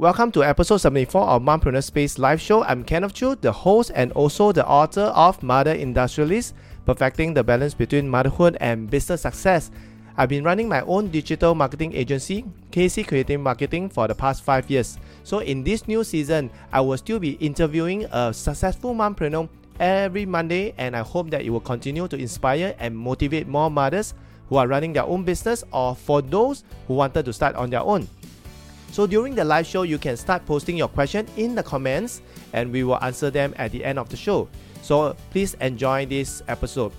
Welcome to episode 74 of Mompreneur Space live show. I'm Kenneth Chu, the host and also the author of Mother Industrialist, Perfecting the Balance Between Motherhood and Business Success. I've been running my own digital marketing agency, KC Creative Marketing, for the past five years. So in this new season, I will still be interviewing a successful mompreneur every Monday, and I hope that it will continue to inspire and motivate more mothers who are running their own business or for those who wanted to start on their own. So during the live show, you can start posting your question in the comments and we will answer them at the end of the show. So please enjoy this episode.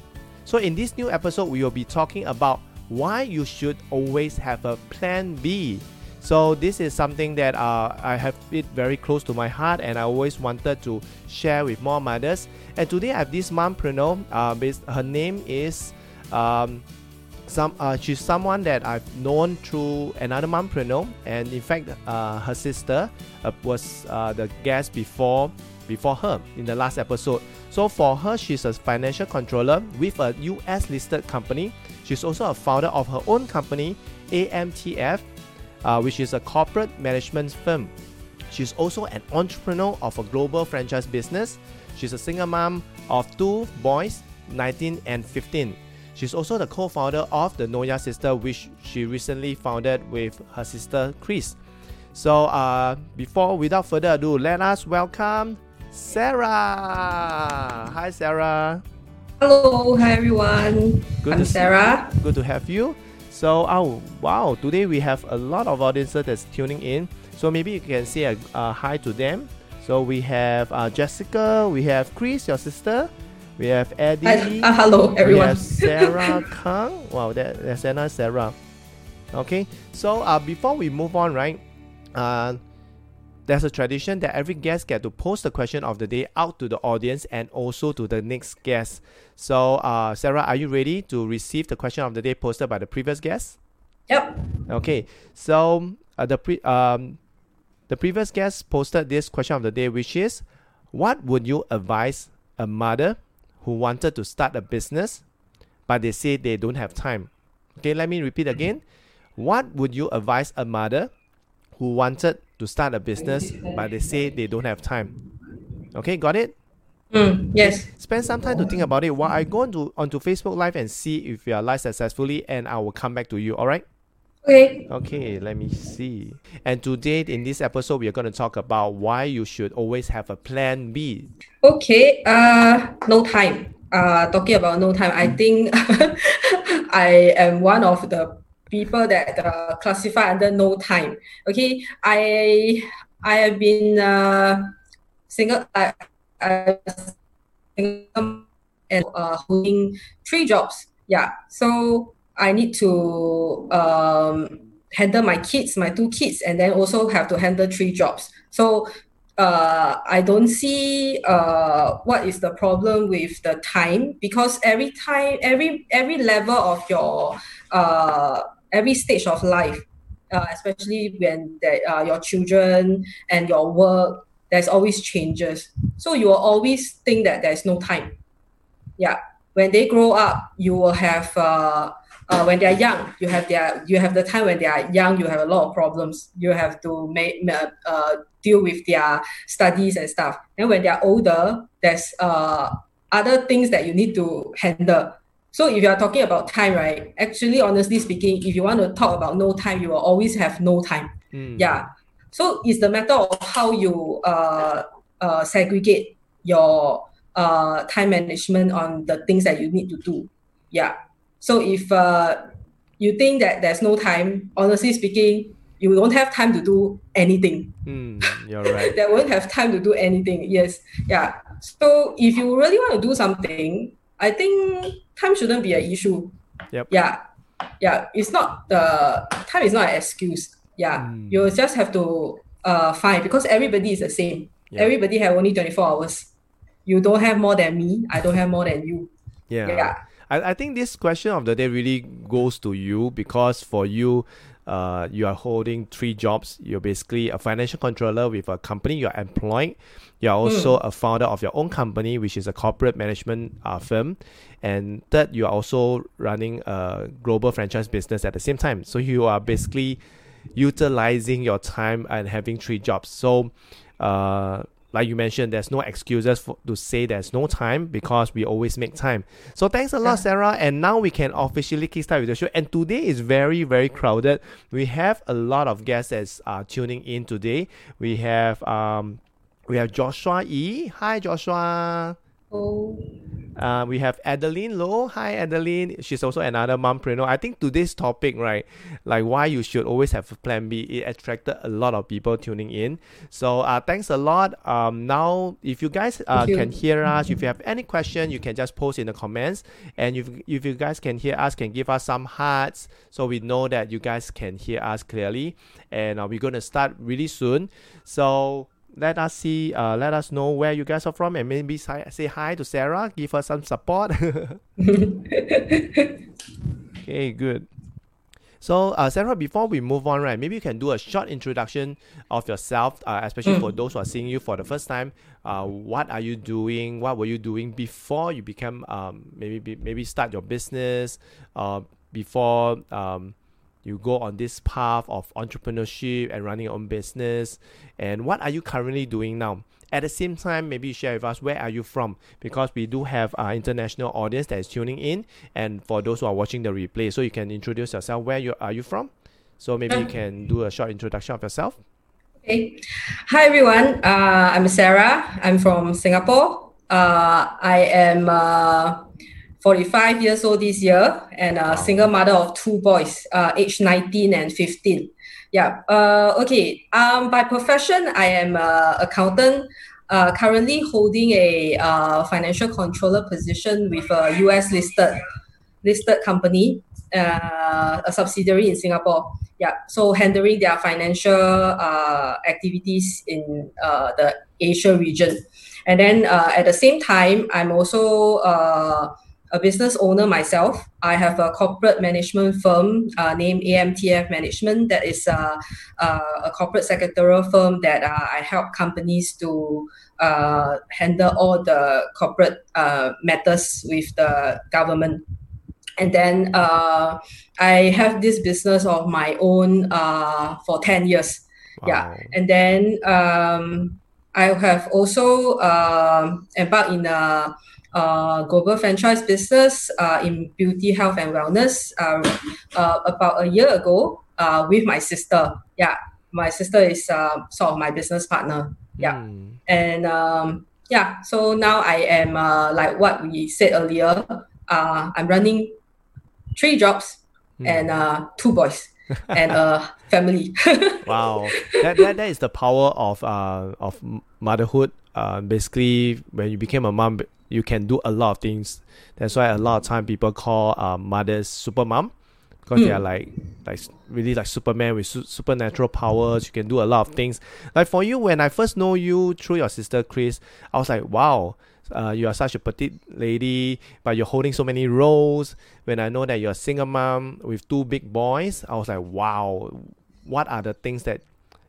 So in this new episode, we will be talking about why you should always have a plan B. So this is something that uh, I have it very close to my heart and I always wanted to share with more mothers. And today I have this mompreneur. Uh, based, her name is um, some uh, she's someone that I've known through another mompreneur, and in fact, uh, her sister uh, was uh, the guest before before her in the last episode. So for her, she's a financial controller with a U.S. listed company. She's also a founder of her own company, AMTF, uh, which is a corporate management firm. She's also an entrepreneur of a global franchise business. She's a single mom of two boys, 19 and 15. She's also the co-founder of the Noya Sister, which she recently founded with her sister Chris. So, uh, before, without further ado, let us welcome Sarah. Hi, Sarah. Hello, hi everyone. Good I'm to see- Sarah. Good to have you. So, oh wow, today we have a lot of audiences that's tuning in. So maybe you can say a, a hi to them. So we have uh, Jessica, we have Chris, your sister, we have Eddie. Hi, uh, hello everyone. We have Sarah Kang. Wow, that, that's Anna Sarah. Okay, so uh, before we move on, right? Uh, there's a tradition that every guest get to post the question of the day out to the audience and also to the next guest. So, uh, Sarah, are you ready to receive the question of the day posted by the previous guest? Yep. Okay, so uh, the pre- um, the previous guest posted this question of the day, which is, what would you advise a mother who wanted to start a business, but they say they don't have time? Okay, let me repeat again. What would you advise a mother who wanted to start a business, but they say they don't have time? Okay, got it? Mm, yes. Spend some time to think about it while I go onto, onto Facebook Live and see if you are live successfully, and I will come back to you. All right? Okay. Okay, let me see. And today in this episode, we are going to talk about why you should always have a plan B. Okay. Uh, no time. Uh, talking about no time, I think I am one of the people that uh, classify under no time. Okay. I I have been uh, single. I, I single and uh, holding three jobs. Yeah. So I need to um, handle my kids, my two kids, and then also have to handle three jobs. So uh, I don't see uh, what is the problem with the time because every time, every every level of your uh, every stage of life, uh, especially when that uh, your children and your work, there's always changes. So you will always think that there's no time. Yeah, when they grow up, you will have. Uh, when they are young, you have their you have the time when they are young. You have a lot of problems. You have to make uh, deal with their studies and stuff. And when they are older, there's uh, other things that you need to handle. So if you are talking about time, right? Actually, honestly speaking, if you want to talk about no time, you will always have no time. Mm. Yeah. So it's the matter of how you uh, uh, segregate your uh, time management on the things that you need to do. Yeah. So if uh, you think that there's no time, honestly speaking, you won't have time to do anything. Mm, you're right. That won't have time to do anything. Yes. Yeah. So if you really want to do something, I think time shouldn't be an issue. Yep. Yeah. Yeah. It's not the time is not an excuse. Yeah. Mm. You just have to uh find because everybody is the same. Yeah. Everybody have only 24 hours. You don't have more than me. I don't have more than you. Yeah. Yeah. I, I think this question of the day really goes to you because for you, uh, you are holding three jobs. You're basically a financial controller with a company you're employed. You're also a founder of your own company, which is a corporate management uh, firm. And third, you are also running a global franchise business at the same time. So you are basically utilizing your time and having three jobs. So, uh, like you mentioned, there's no excuses for, to say there's no time because we always make time. So thanks a lot, yeah. Sarah. And now we can officially kickstart with the show. And today is very, very crowded. We have a lot of guests that's uh, tuning in today. We have um, we have Joshua E. Hi, Joshua. Oh. Uh, we have Adeline Low. Hi, Adeline. She's also another mompreneur. I think today's topic, right, like why you should always have a plan B, it attracted a lot of people tuning in. So uh, thanks a lot. Um, now, if you guys uh, you. can hear us, if you have any question, you can just post in the comments. And if, if you guys can hear us, can give us some hearts so we know that you guys can hear us clearly. And uh, we're going to start really soon. So let us see uh, let us know where you guys are from and maybe say, say hi to sarah give her some support. Okay good. So uh, sarah before we move on right maybe you can do a short introduction of yourself uh, especially mm. for those who are seeing you for the first time. Uh, what are you doing? What were you doing before you become um, maybe maybe start your business uh, before um, you go on this path of entrepreneurship and running your own business? And what are you currently doing now? At the same time maybe share with us where are you from? Because we do have our international audience that is tuning in. And for those who are watching the replay so you can introduce yourself. Where you are you from? So maybe you can do a short introduction of yourself. Okay. Hi everyone. Uh, i'm sarah. I'm from singapore. Uh, i am uh, 45 years old this year and a single mother of two boys, uh, aged 19 and 15. Yeah. Uh, okay. Um, by profession, I am an accountant. Uh, currently holding a uh, financial controller position with a US listed listed company, uh, a subsidiary in Singapore. Yeah, so handling their financial uh, activities in uh, the Asia region, and then uh, at the same time, I'm also uh, a business owner myself. I have a corporate management firm uh, named AMTF Management that is uh, uh, a corporate secretarial firm that uh, I help companies to uh, handle all the corporate uh, matters with the government. And then I have this business of my own for 10 years. Wow. Yeah. And then um, I have also embarked in a uh, global franchise business uh, in beauty, health, and wellness uh, uh, about a year ago uh, with my sister. Yeah, my sister is uh, sort of my business partner. Yeah, mm. and um, yeah, so now I am uh, like what we said earlier. Uh, I'm running three jobs mm. and uh, two boys. and a family. wow, that, that that is the power of uh of motherhood. Uh, basically, when you became a mom, you can do a lot of things. That's why a lot of time people call uh, mothers super mom because mm. they are hmm. like like really like Superman with su- supernatural powers. You can do a lot of things. Like for you, when I first know you through your sister Chris, I was like, wow. Uh, you are such a petite lady, but you're holding so many roles. When I know that you're a single mom with two big boys, I was like, wow, what are the things that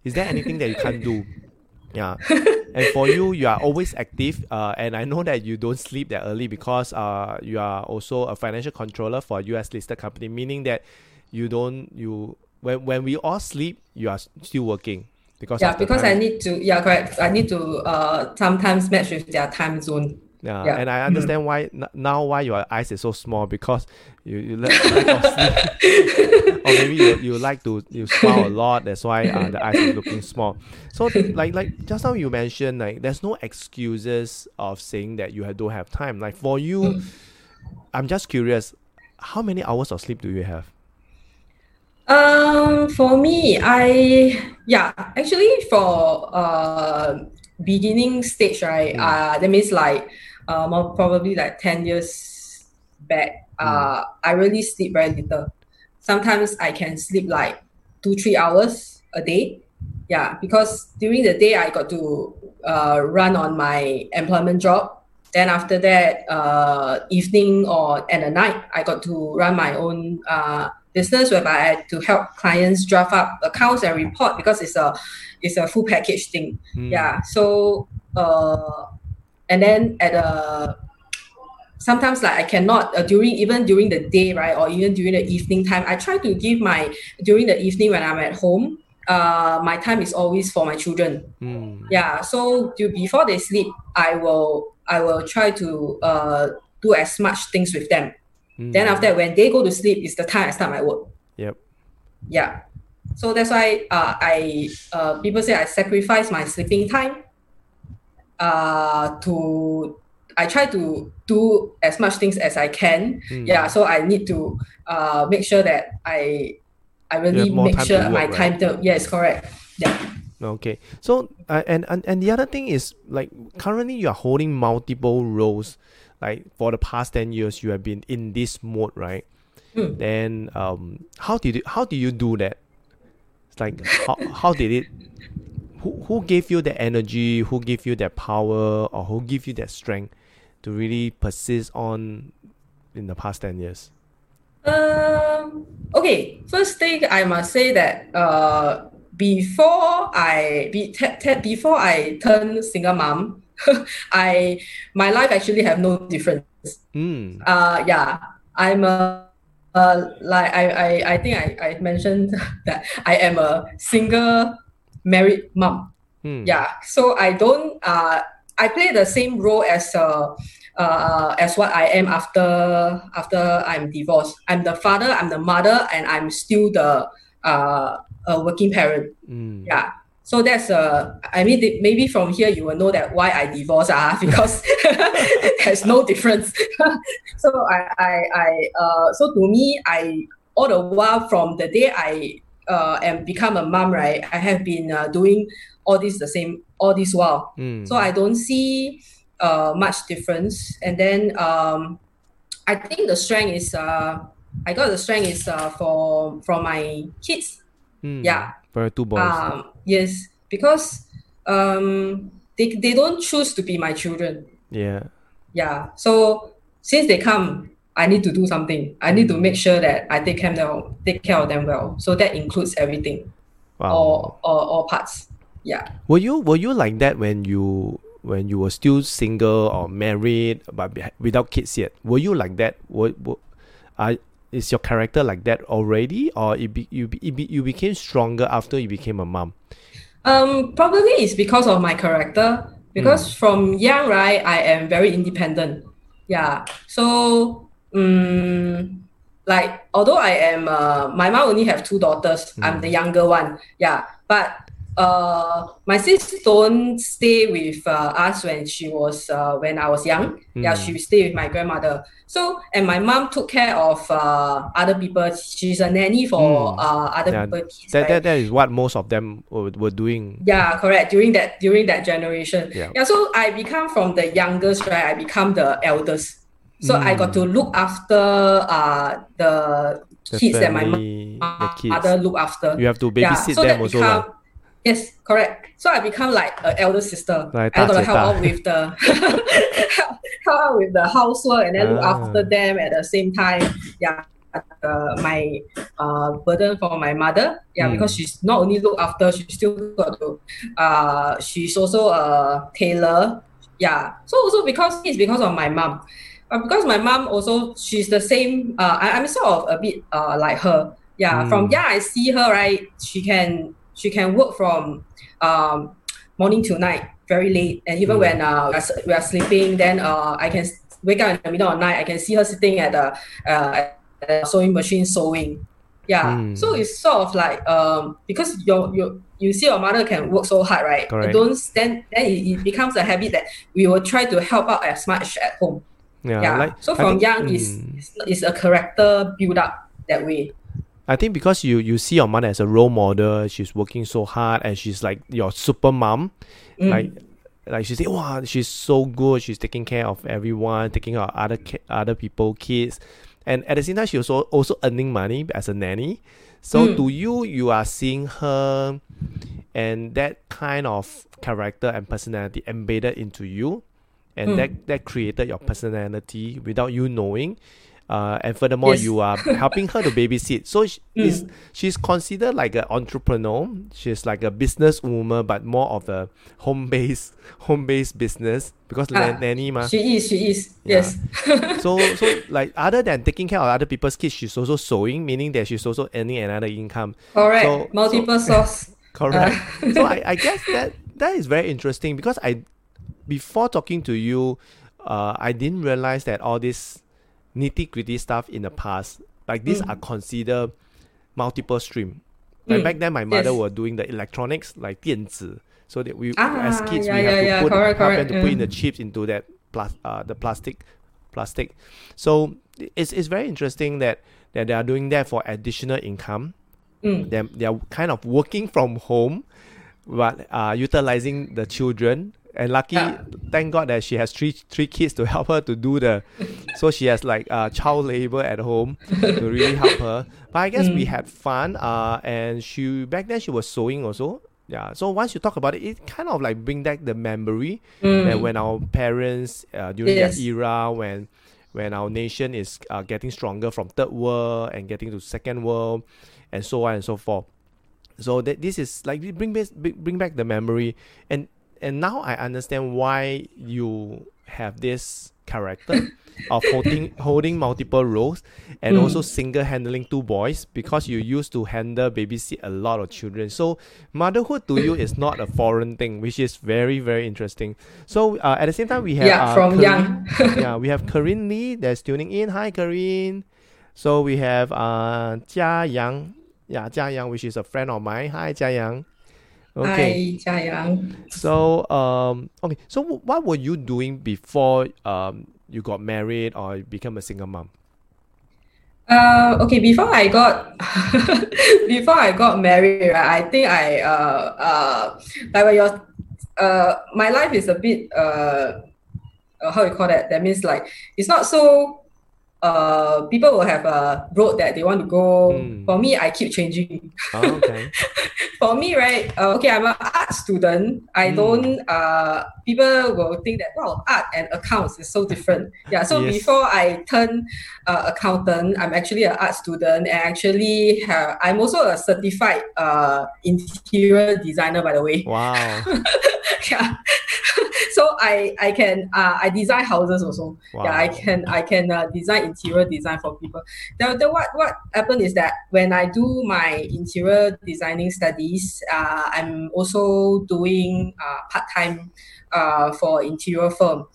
is there anything that you can't do? Yeah. and for you, you are always active. Uh, and I know that you don't sleep that early because uh, you are also a financial controller for a US listed company, meaning that you don't you when when we all sleep, you are still working. Because yeah, because I need to yeah correct. I need to uh sometimes match with their time zone. Yeah, yeah. and I understand mm-hmm. why now why your eyes is so small because you you let, or maybe you, you like to you smile a lot. That's why uh, the eyes is looking small. So like like just now you mentioned like there's no excuses of saying that you don't have time. Like for you, mm. I'm just curious, how many hours of sleep do you have? Um, for me, I yeah actually for uh beginning stage right. Mm. Uh, that means like uh, more probably like 10 years back, uh, mm. I really sleep very little. Sometimes I can sleep like two, three hours a day. Yeah, because during the day I got to uh, run on my employment job. Then after that, uh, evening or at the night, I got to run my own uh, business whereby I had to help clients draft up accounts and report because it's a it's a full package thing. Mm. Yeah. So uh and then at a sometimes like I cannot uh, during even during the day, right, or even during the evening time. I try to give my during the evening when I'm at home. Uh, my time is always for my children. Mm. Yeah, so do, before they sleep, I will I will try to uh, do as much things with them. Mm. Then after that, when they go to sleep, is the time I start my work. Yep. Yeah. So that's why uh, I uh, people say I sacrifice my sleeping time uh, to I try to do as much things as I can. Mm. Yeah. So I need to uh, make sure that I I really make sure work, my right? time to yes correct. Yeah. Okay. So uh, and, and and the other thing is like currently you are holding multiple roles. Like for the past ten years, you have been in this mode, right? Mm. Then um, how did you, how do you do that? It's like how, how did it? Who who gave you the energy? Who gave you that power? Or who gave you that strength to really persist on in the past ten years? Um. Okay. First thing I must say that uh before I be te- te- before I turn single mom, I my life actually have no difference. Mm. Uh yeah. I'm a uh like I I, I think I, I mentioned that I am a single married mom. Mm. Yeah. So I don't uh I play the same role as uh uh, as what I am after after I'm divorced. I'm the father, I'm the mother, and I'm still the uh, a working parent. Mm. Yeah. So that's uh, I mean th- maybe from here you will know that why I divorced ah because there's no difference. so I I, I uh, so to me I all the while from the day I uh, am become a mom right I have been uh, doing all this the same all this while. Mm. So I don't see uh, much difference. And then um, I think the strength is uh, I got the strength is uh, for from my kids. Mm. Yeah. For two boys. Um, yes, because um, they, they don't choose to be my children. yeah. Yeah. So since they come, I need to do something. I need to make sure that I take care of them, take care of them well. So that includes everything, Wow. all, all, all parts. Yeah. Were you were you like that when you when you were still single or married but without kids yet? Were you like that? Were, were, are, is your character like that already, or it be, you be, it be, you became stronger after you became a mom? Um, probably it's because of my character. Because from young, right, I am very independent. Yeah. So, um, like although I am, uh, my mom only have two daughters. I'm the younger one. Yeah. But uh, my sis don't stay with uh, us when she was uh, when I was young. Yeah, Mm. she stay with my grandmother. So and my mom took care of uh, other people. She's a nanny for Mm. uh, other Yeah, people. Kids, That, right? that that is what most of them were, were doing. Yeah, correct. During that during that generation. Yeah. Yeah. so I become from the youngest, right? I become the eldest. So mm. I got to hmm. look after uh, the, the kids family, that my mother look after. You have to babysit yeah. so them also. Become. Yes, correct. So I become like an elder sister. Like I gotta help out with the help, help out with the housework and then ah. look after them at the same time. Yeah. Uh, my uh, burden for my mother. Yeah, mm. because she's not only look after, she still got to. Uh, she's also a tailor. Yeah. So also because it's because of my mom because my mom also she's the same. Uh, I, I'm sort of a bit uh like her, yeah. Mm. From yeah, I see her right, she can she can work from um morning to night, very late, and even Mm. when uh we are, s- we are sleeping, then uh I can wake up in the middle of the night. I can see her sitting at the uh at sewing machine sewing. Yeah, Mm. so it's sort of like um because your your you see your mother can work so hard, right? Correct. You don't stand then it, it becomes a habit that we will try to help out as much at home. Yeah, Yeah. like so from think- young is mm. is is a character build up that way. I think because you you see your mother as a role model, she's working so hard and she's like your super mom. Mm. Like like she say, wow, she's so good. She's taking care of everyone, taking care of other other people, kids, and at the same time, she also also earning money as a nanny. So Mm. to you, you are seeing her, and that kind of character and personality embedded into you, and Mm. that that created your personality without you knowing. uh, and furthermore, Yes. you are helping her to babysit. So she, Mm. is, she's considered like an entrepreneur. She's like a business woman, but more of a home based home based business because Ah, nanny ma. She is, she is. Yeah. Yes. so so like other than taking care of other people's kids, she's also sewing, meaning that she's also earning another income. Correct. So- Multiple source. Correct. so I, I guess that that is very interesting because I before talking to you, uh, I didn't realize that all this nitty gritty stuff in the past, like these Mm. are considered multiple stream. Like Mm, back then, my mother yes. were doing the electronics like 电子, so that we Ah, as kids yeah, we have yeah, to yeah, put correct, correct, to put in the chips into that plus uh, the plastic plastic. So it's it's very interesting that that they are doing that for additional income Mm. they're, they're kind of working from home but uh, utilizing the children and lucky Yeah. thank god that she has three three kids to help her to do the so she has like uh, child labor at home to really help her but i guess we Mm. had fun uh, and she back then she was sewing also yeah so once you talk about it it kind of like bring back the memory Mm. that when our parents uh, during Yes. that era when when our nation is uh, getting stronger from third world and getting to second world and so on and so forth so that this is like bring back bring back the memory and and now i understand why you have this character of holding holding multiple roles and Mm. also single handling two boys because you used to handle babysit a lot of children. So motherhood to you is not a foreign thing which is very very interesting. So uh, at the same time we have Yeah, uh, from Corinne- young. yeah we have Corinne Lee that's tuning in. Hi Corinne so we have uh Jia Yang. Yeah Jia Yang which is a friend of mine. Hi Jia Yang okay Hi, Jia Yang. so um okay so what were you doing before um you got married or you become a single mom Uh, okay, before I got before I got married, right, I think I uh uh like when you're uh my life is a bit uh, uh how you call that? That means like it's not so uh people will have a road that they want to go. Mm. For me, I keep changing. oh, okay For me, right? Uh, okay, I'm an art student. I Mm. don't. Uh, people will think that wow, art and accounts is so different. Yeah. So Yes. before I turn uh, accountant, I'm actually an art student, and actually have, I'm also a certified uh, interior designer, by the way. wow yeah. so I I can uh, I design houses also. wow Yeah, I can I can uh, design interior design for people. The, the what what happened is that when I do my interior designing studies, uh, I'm also doing uh, part time uh, for interior firm.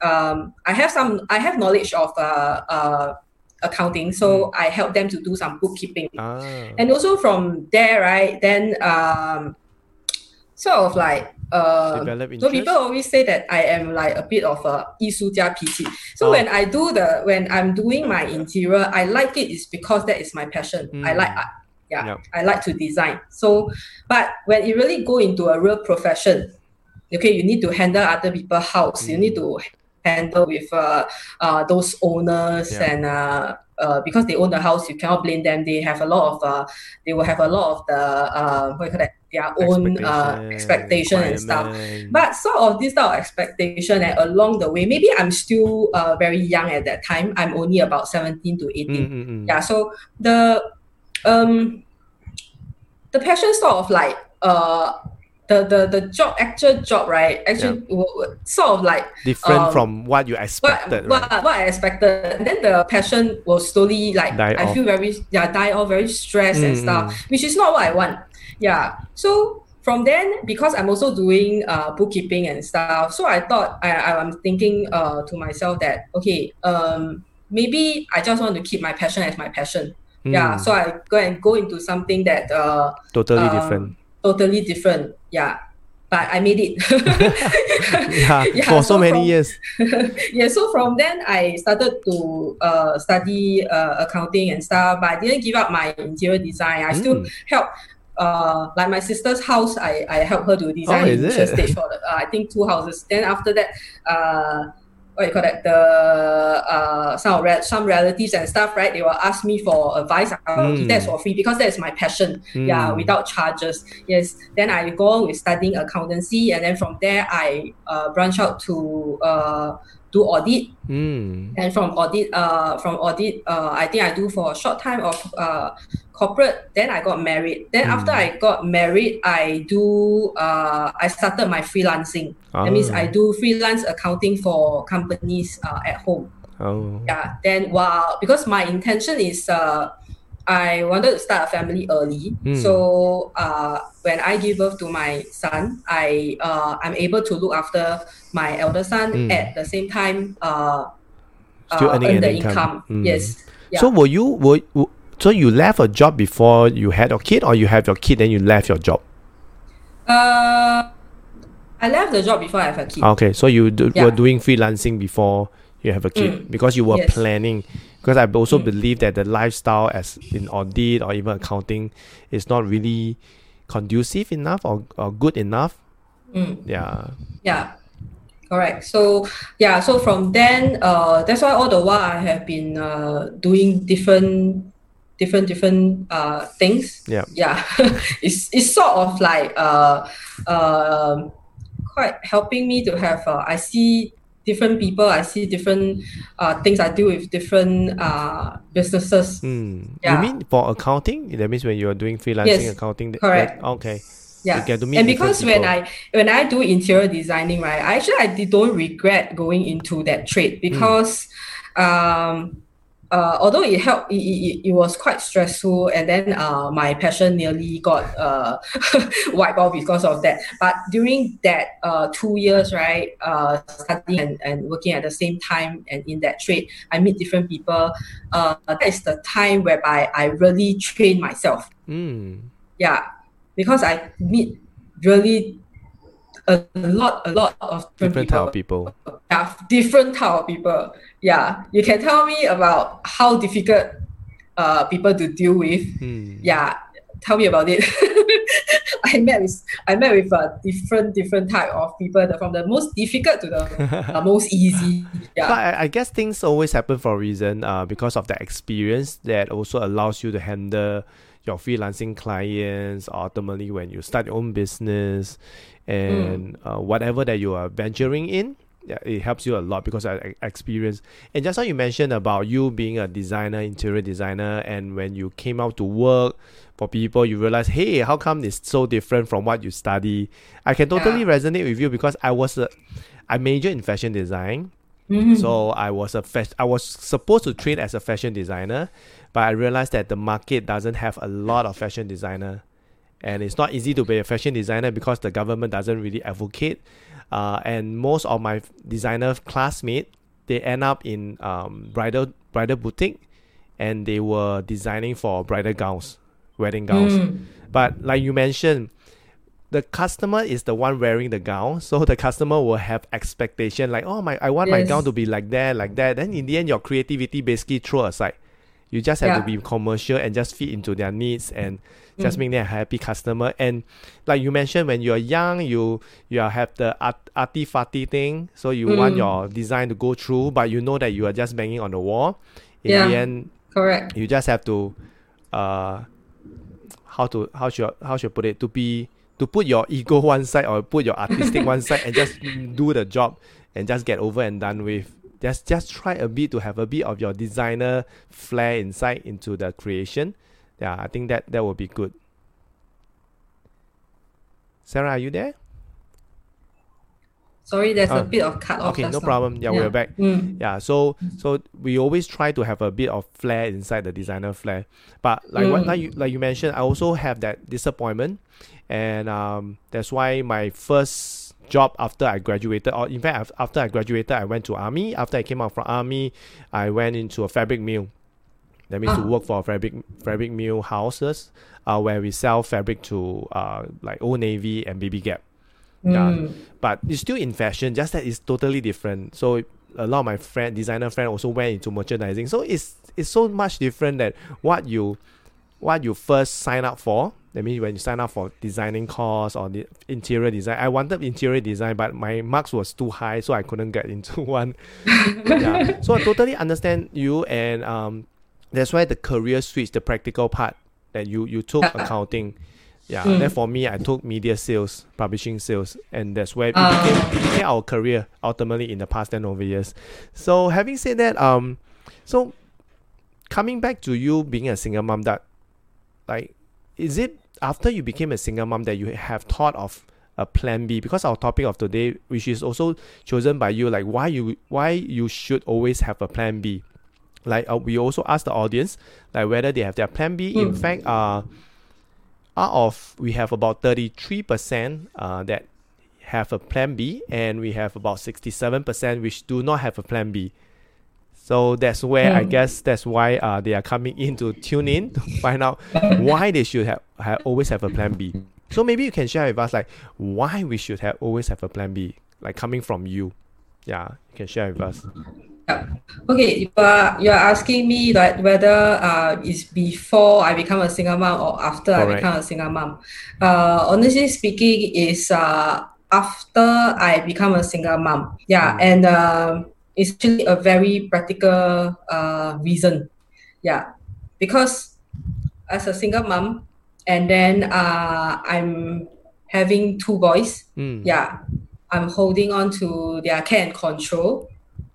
Um, I have some I have knowledge of uh, uh, accounting, so I help them to do some bookkeeping ah and also from there right then um sort of like uh develop so interest people always say that I am like a bit of a 艺术家脾气. So Oh. when I do the when I'm doing my interior, I like it is because that is my passion. I like Mm. art. Yeah, Yup. I like to design. So, but when you really go into a real profession, okay, you need to handle other people's house. You need to handle with uh, uh, those owners Yeah. and uh, uh, because they own the house, you cannot blame them. They have a lot of uh, they will have a lot of the uh, what you call that their own uh, expectation and stuff. But sort of this type of expectation and along the way, maybe I'm still uh, very young at that time. I'm only about 17 to 18. Mm, mm, mm. Yeah, so the um the passion sort of like uh the the, the job actual job, right? Actually w- w- sort of like different um, from what you what, expected what, right? what I expected. And then the passion will slowly like Die I off. feel very yeah, die off, very stressed and Mm, stuff, which is not what I want. Yeah. So from then, because I'm also doing uh, bookkeeping and stuff, so I thought I, I am thinking uh, to myself that okay, um, maybe I just want to keep my passion as my passion. Yeah. Mm, So I go and go into something that uh, totally um, different totally different. Yeah. But I made it. yeah, Yeah, for so, so many from- years yeah, so from then I started to uh, study uh, accounting and stuff, but I didn't give up my interior design. I still Mm. help. Uh, like my sister's house, I, I help her to design Oh, the is it? stage for the, uh, I think two houses. Then after that, uh, what you call that? The uh, some re- some relatives and stuff, right? They will ask me for advice. I will give Mm. that for free because that is my passion yeah Mm. without charges yes then i go on with studying accountancy and then from there i uh, branch out to uh, do audit. Mm. And from audit, uh, from audit, uh, I think I do for a short time of uh, corporate. Then I got married. Then Mm. after I got married, I do. Uh, I started my freelancing. That means. I do freelance accounting for companies uh, at home. Oh. Yeah. Then wow, because my intention is uh, I wanted to start a family early. Mm. So uh, when I give birth to my son, I uh, I'm able to look after my elder son Mm. at the same time. Uh, Still uh, earning earn the income. Mm. Yes. Yeah. So were you were, so you left a job before you had your kid, or you have your kid then you left your job? uh, I left the job before I have a kid. Okay, so you do, Yeah. were doing freelancing before you have a kid Mm. because you were Yes. planning. Because I also Mm. believe that the lifestyle, as in audit or even accounting, is not really conducive enough or, or good enough. Mm. Yeah. Yeah, correct. So yeah, so from then, uh, that's why all the while I have been uh doing different, different, different uh things. Yeah. Yeah, it's it's sort of like uh, um, quite helping me to have. Uh, I see different people. I see different uh things. I do with different uh businesses. Mm. Yeah. You mean for accounting? That means when you are doing freelancing Yes, accounting. correct. that- okay. Yeah, You get to meet and because when people. I when I do interior designing, right, I actually I don't regret going into that trade because, um, uh, although it helped, it, it, it- was quite stressful, and then uh, my passion nearly got uh wiped out because of that. But during that uh two years, right, uh, studying and, and working at the same time and in that trade, I meet different people. Uh, that is the time whereby I really train myself Mm. yeah because i meet really a lot a lot of Different different, type of people. Yeah, different type of people. Yeah you can tell me about how difficult uh people to deal with. Mm. yeah tell me about it. I met with i met with a different different type of people. The- from the most difficult to the uh, most easy. Yeah. But I, I guess things always happen for a reason, uh, because of the experience that also allows you to handle your freelancing clients, ultimately when you start your own business and uh, whatever that you are venturing in. Yeah, it helps you a lot because I, I experience. And just how you mentioned about you being a designer, interior designer, and when you came out to work for people, you realize, hey, how come it's so different from what you study? I can totally resonate with you because I was a, I major in fashion design. Mhm. So I was a I was supposed to train as a fashion designer, but I realized that the market doesn't have a lot of fashion designer, and it's not easy to be a fashion designer because the government doesn't really advocate. Uh, and most of my designer classmates they end up in um, bridal bridal boutique, and they were designing for bridal gowns, wedding gowns. Mm. But like you mentioned, the customer is the one wearing the gown, so the customer will have expectation like, oh my, I want my gown to be like that, like that. Then in the end, your creativity basically throw aside. You just have to be commercial and just fit into their needs and just Mm. make them a happy customer. And like you mentioned, when you're young, you you have the art, arty farty thing, so you want Mm. your design to go through, but you know that you are just banging on the wall. In Yeah. the end, correct you just have to uh how to how should how should I put it to be to put your ego one side or put your artistic one side and just do the job and just get over and done with just just try a bit to have a bit of your designer flair inside into the creation. Yeah i think that that will be good. Sarah are you there? Sorry there's Uh, a bit of cut off okay no problem. Yeah, we're back. Mm. yeah so so we always try to have a bit of flair inside the designer flair. But like what Mm. like you, like you mentioned i also have that disappointment. And um that's why my first job after i graduated or in fact after i graduated i went to army after i came out from army i went into a fabric mill that means to Ah. work for fabric fabric mill houses uh, where we sell fabric to uh, like old navy and BB gap yeah. Mm. but it's still in fashion just that it's totally different so a lot of my friend designer friend also went into merchandising so it's it's so much different that what you what you first sign up for that means when you sign up for designing course or the interior design i wanted interior design but my marks was too high so i couldn't get into one. Yeah. so i totally understand you and um that's why the career switch the practical part that you you took accounting. Yeah, then for me, I took media sales, publishing sales, and that's where it became, it became our career ultimately in the past ten over years. So having said that, um, so coming back to you being a single mom, that like, is it after you became a single mom that you have thought of a plan B? Because our topic of today, which is also chosen by you, like why you why you should always have a plan B. Like uh, we also ask the audience, like whether they have their plan B. In Mm. fact, uh, out of we have about thirty three percent uh that have a plan B, and we have about sixty seven percent which do not have a plan B. So that's where I Mm. guess that's why uh, they are coming in to tune in to find out why they should have, have always have a plan B. So maybe you can share with us like why we should have always have a plan B, like coming from you. Yeah, you can share with us. Okay, you are you are asking me that whether uh is before I become a single mom or after I Correct. become a single mom. Uh, honestly speaking, is uh after I become a single mom. Yeah, Mm. and um, it's actually a very practical uh reason. Yeah, because as a single mom, and then uh I'm having two boys Mm. yeah, I'm holding on to their care and control.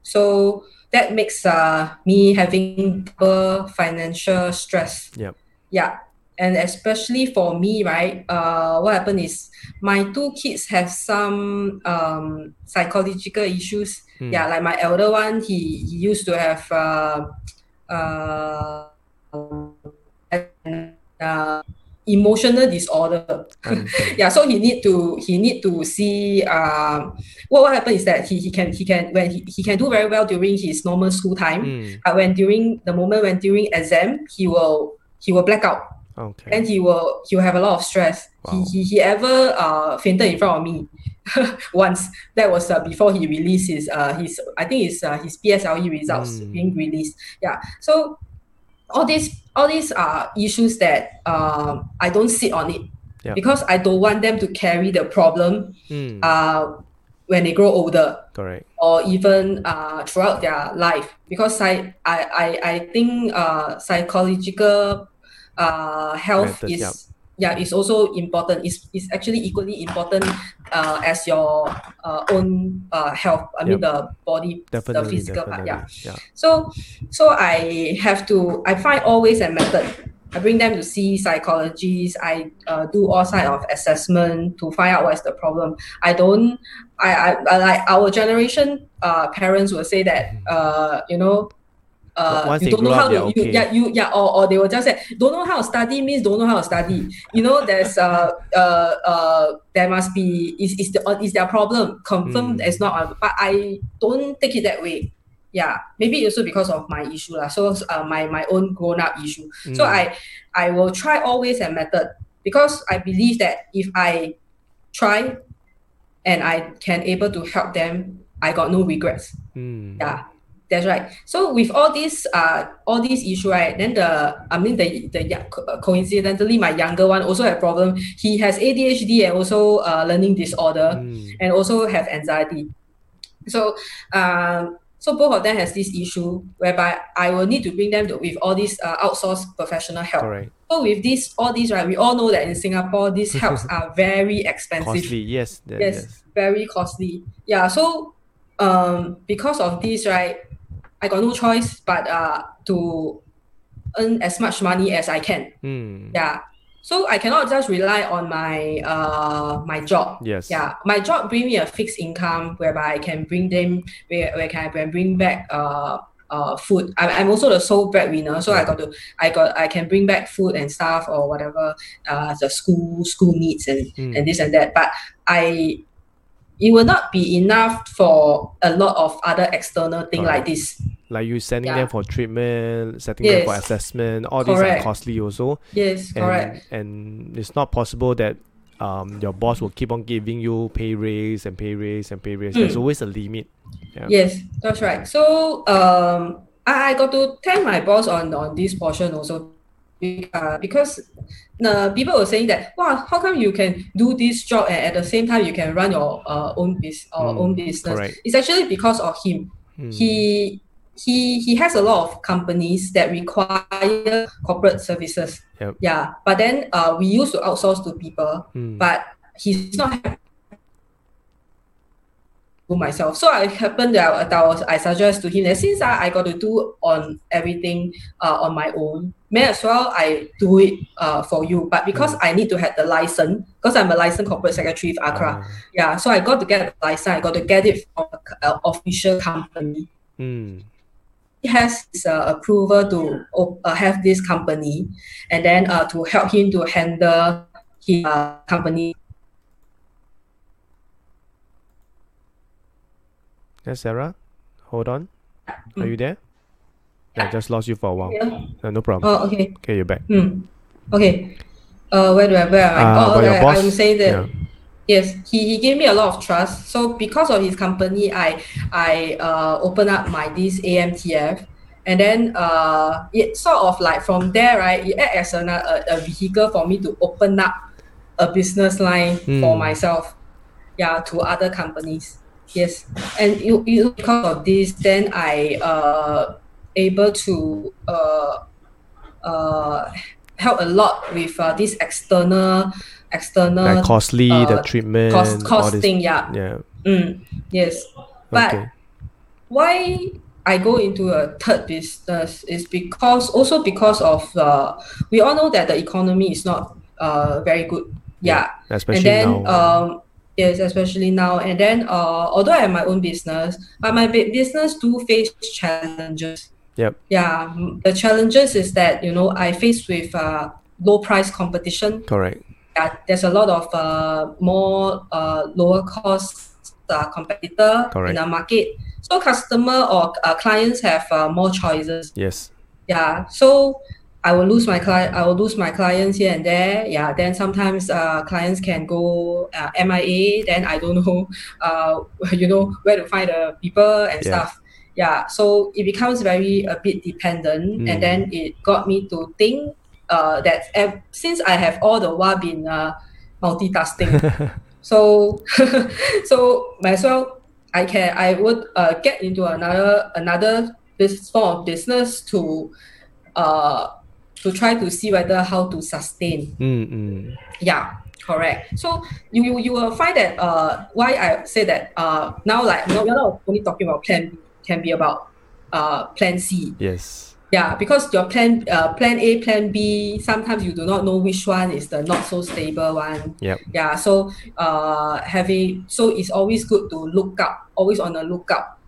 So that makes uh, me having double financial stress. Yep. Yeah. And especially for me, right? Uh, what happened is my two kids have some um, psychological issues. Mm. Yeah, like my elder one, he, he used to have uh, uh, uh, emotional disorder yeah so he need to he need to see um what what happened is that he, he can he can when he, he can do very well during his normal school time Mm. but when during the moment when during exam he will he will black out Okay. and he will he will have a lot of stress Wow. he, he he ever uh fainted in front of me once that was uh, before he released his uh his i think his uh, his psle results Mm. being released yeah so all these all these are issues that um i don't sit on it Yeah. because i don't want them to carry the problem Mm. uh when they grow older Correct. or even uh, throughout their life because I, I, I, I think uh, psychological uh, health is yup. Yeah it's also important it's, it's actually equally important uh, as your uh, own uh, health I mean the body Definitely. the physical definitely. part yeah yeah. so so I have to I find always a method. I bring them to see psychologists. I uh, do all side of assessment to find out what's the problem. I don't I, I, I like our generation uh, parents will say that uh, you know uh, you don't know how to you, okay. yeah you yeah or, or they will just say don't know how to study means don't know how to study you know there's uh uh uh there must be is is the is their problem confirmed Mm. it's not uh, but I don't take it that way yeah maybe also because of my issue lah. so uh, my my own grown up issue so Mm. I I will try always a method because I believe that if I try and I can able to help them I got no regrets Mm. yeah that's right so with all these uh all these issue right then the I mean the the uh, coincidentally my younger one also have problem he has ADHD and also uh, learning disorder Mm. and also have anxiety. So, um, so both of them has this issue whereby I will need to bring them to, with all these uh, outsourced professional help. Correct. So with this, all these, right, we all know that in Singapore, these helps are very expensive, Costly. Yes. that- Yes. yes. very costly. Yeah. So, um, because of this, right, I got no choice but uh to earn as much money as I can. Mm. Yeah. So I cannot just rely on my uh my job. Yes. Yeah, my job bring me a fixed income whereby I can bring them where, where can I can bring back uh uh food. I'm, I'm also the sole breadwinner, so I got to I got I can bring back food and stuff or whatever uh the school school needs and Mm. and this and that. But I it will not be enough for a lot of other external thing like this. Like you sending Yeah. them for treatment, setting them for assessment. All these are costly also. Yes, and, correct. And it's not possible that um your boss will keep on giving you pay raise and pay raise and pay raise. There's Mm. always a limit. Yeah. Yes, that's right. So um, I, I got to thank my boss on on this portion also, uh, because uh, people were saying that wow, how come you can do this job and at the same time you can run your uh, own business or Mm, own business? correct. It's actually because of him. Mm. He he he has a lot of companies that require corporate services. Yep. Yeah, but then uh, we used to outsource to people, Mm. but he's not happy to myself. So I happened that I, was I suggest to him that since I, I got to do on everything uh, on my own, may as well I do it uh, for you. But because I need to have the license, because I'm a licensed corporate secretary of ACRA, Ah. yeah, so I got to get the license. I got to get it from an official company. Mm. He has his, uh, approval to op- uh, have this company, and then uh, to help him to handle his uh, company. Yes, Sarah. Hold on. Are you there? I just lost you for a while. Yeah. No problem. Oh, okay. Okay, you're back. Hmm. Okay. Uh, where do I where am I? Uh, oh, okay. boss? I'm saying that Yeah. Yes, he, he gave me a lot of trust. So because of his company, I I uh open up my this AMTF, and then uh it sort of like from there right, it act as a, a, a vehicle for me to open up a business line for Hmm. myself, yeah, to other companies. Yes, and you, you because of this, then I uh able to uh uh help a lot with uh, this external external Like costly, the uh, treatment, cost costing. Yeah. Yeah. Mm, yes. But Okay. why I go into a third business is because also because of uh, we all know that the economy is not uh very good. Yeah. Especially and then now. um yes, especially now. And then uh although I have my own business, but my business do face challenges. Yep. Yeah. The challenges is that, you know, I face with uh low price competition Correct. Yeah, there's a lot of uh, more uh, lower cost uh, competitor Correct. in the market. So customer or uh, clients have uh, more choices. Yes. Yeah, so I will lose my client. I will lose my clients here and there. Yeah, then sometimes uh, clients can go uh, MIA. Then I don't know, uh, you know, where to find the people and Yeah. stuff. Yeah, so it becomes very a bit dependent, Mm. and then it got me to think uh, that ev- since I have all the while been uh, multitasking, so so might as well I can I would uh, get into another another this form of business to uh to try to see whether how to sustain. Mm, mm. Yeah, correct. So you you, you will find that uh why I say that uh now like no, we're not only talking about plan B, can be about uh plan C. Yes. Yeah, because your plan uh plan A, plan B, sometimes you do not know which one is the not so stable one. Yep. Yeah, so uh having so it's always good to look up, always on the lookout.